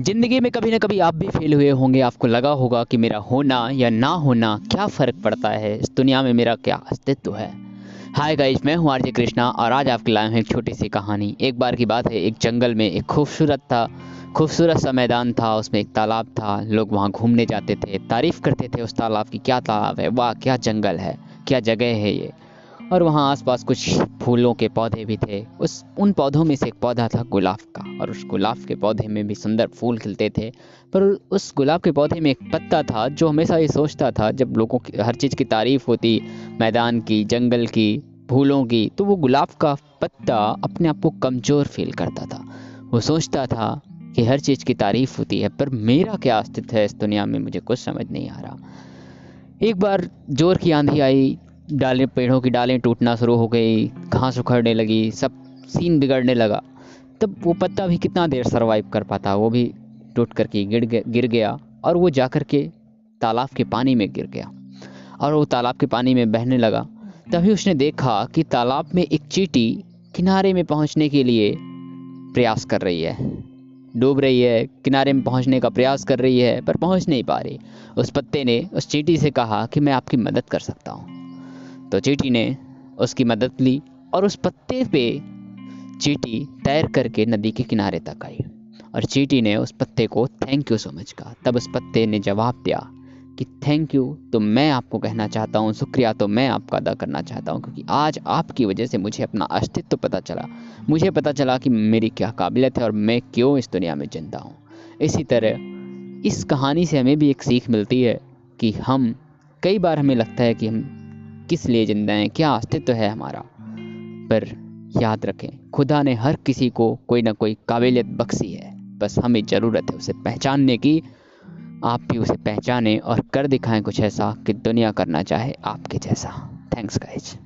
ज़िंदगी में कभी ना कभी आप भी फेल हुए होंगे, आपको लगा होगा कि मेरा होना या ना होना क्या फ़र्क पड़ता है? इस दुनिया में मेरा क्या अस्तित्व है? हाय गाइस मैं हूँ आरजे कृष्णा और आज आपके लाए हैं एक छोटी सी कहानी। एक बार की बात है, एक जंगल में एक खूबसूरत था, खूबसूरत सा मैदान था, उसमें एक तालाब था, लोग वहाँ घूमने जाते थे, तारीफ़ करते थे उस तालाब की क्या तालाब है, वाह, क्या जंगल है, क्या जगह है ये। और वहाँ आसपास कुछ फूलों के पौधे भी थे। उस, उन पौधों में से एक पौधा था गुलाब का, और उस गुलाब के पौधे में भी सुंदर फूल खिलते थे। पर उस गुलाब के पौधे में एक पत्ता था जो हमेशा ये सोचता था, जब लोगों की, हर चीज़ की तारीफ़ होती, मैदान की, जंगल की, फूलों की तो वो गुलाब का पत्ता अपने आप को कमज़ोर फील करता था। वो सोचता था कि हर चीज़ की तारीफ़ होती है, पर मेरा क्या अस्तित्व है इस दुनिया में, मुझे कुछ समझ नहीं आ रहा। एक बार ज़ोर की आंधी आई डालें, पेड़ों की डालें, टूटना शुरू हो गई, घास उखड़ने लगी, सब सीन बिगड़ने लगा। तब वो पत्ता भी कितना देर सरवाइव कर पाता, वो भी टूट कर के गिर गिर गया और वो जा कर के तालाब के पानी में गिर गया। और वो तालाब के पानी में बहने लगा। तभी उसने देखा कि तालाब में एक चीटी किनारे में पहुँचने के लिए प्रयास कर रही है। डूब रही है, किनारे में पहुँचने का प्रयास कर रही है, पर पहुँच नहीं पा रही। उस पत्ते ने उस चीटी से कहा कि मैं आपकी मदद कर सकता हूँ। तो चीटी ने उसकी मदद ली और उस पत्ते पे चीटी तैर करके नदी के किनारे तक आई। और चीटी ने उस पत्ते को थैंक यू सो मच कहा। तब उस पत्ते ने जवाब दिया कि थैंक यू तो मैं आपको कहना चाहता हूँ, शुक्रिया तो मैं आपका अदा करना चाहता हूँ, क्योंकि आज आपकी वजह से मुझे अपना अस्तित्व तो पता चला। मुझे पता चला कि मेरी क्या काबिलियत है और मैं क्यों इस दुनिया में ज़िंदा हूँ। इसी तरह इस कहानी से हमें भी एक सीख मिलती है कि हम, कई बार हमें लगता है कि हम किस लिए ज़िंदा हैं? क्या अस्तित्व है हमारा? पर याद रखें, खुदा ने हर किसी को कोई ना कोई काबिलियत बख्शी है। बस हमें ज़रूरत है उसे पहचानने की। आप भी उसे पहचानें और कर दिखाएँ कुछ ऐसा कि दुनिया करना चाहे आपके जैसा। Thanks guys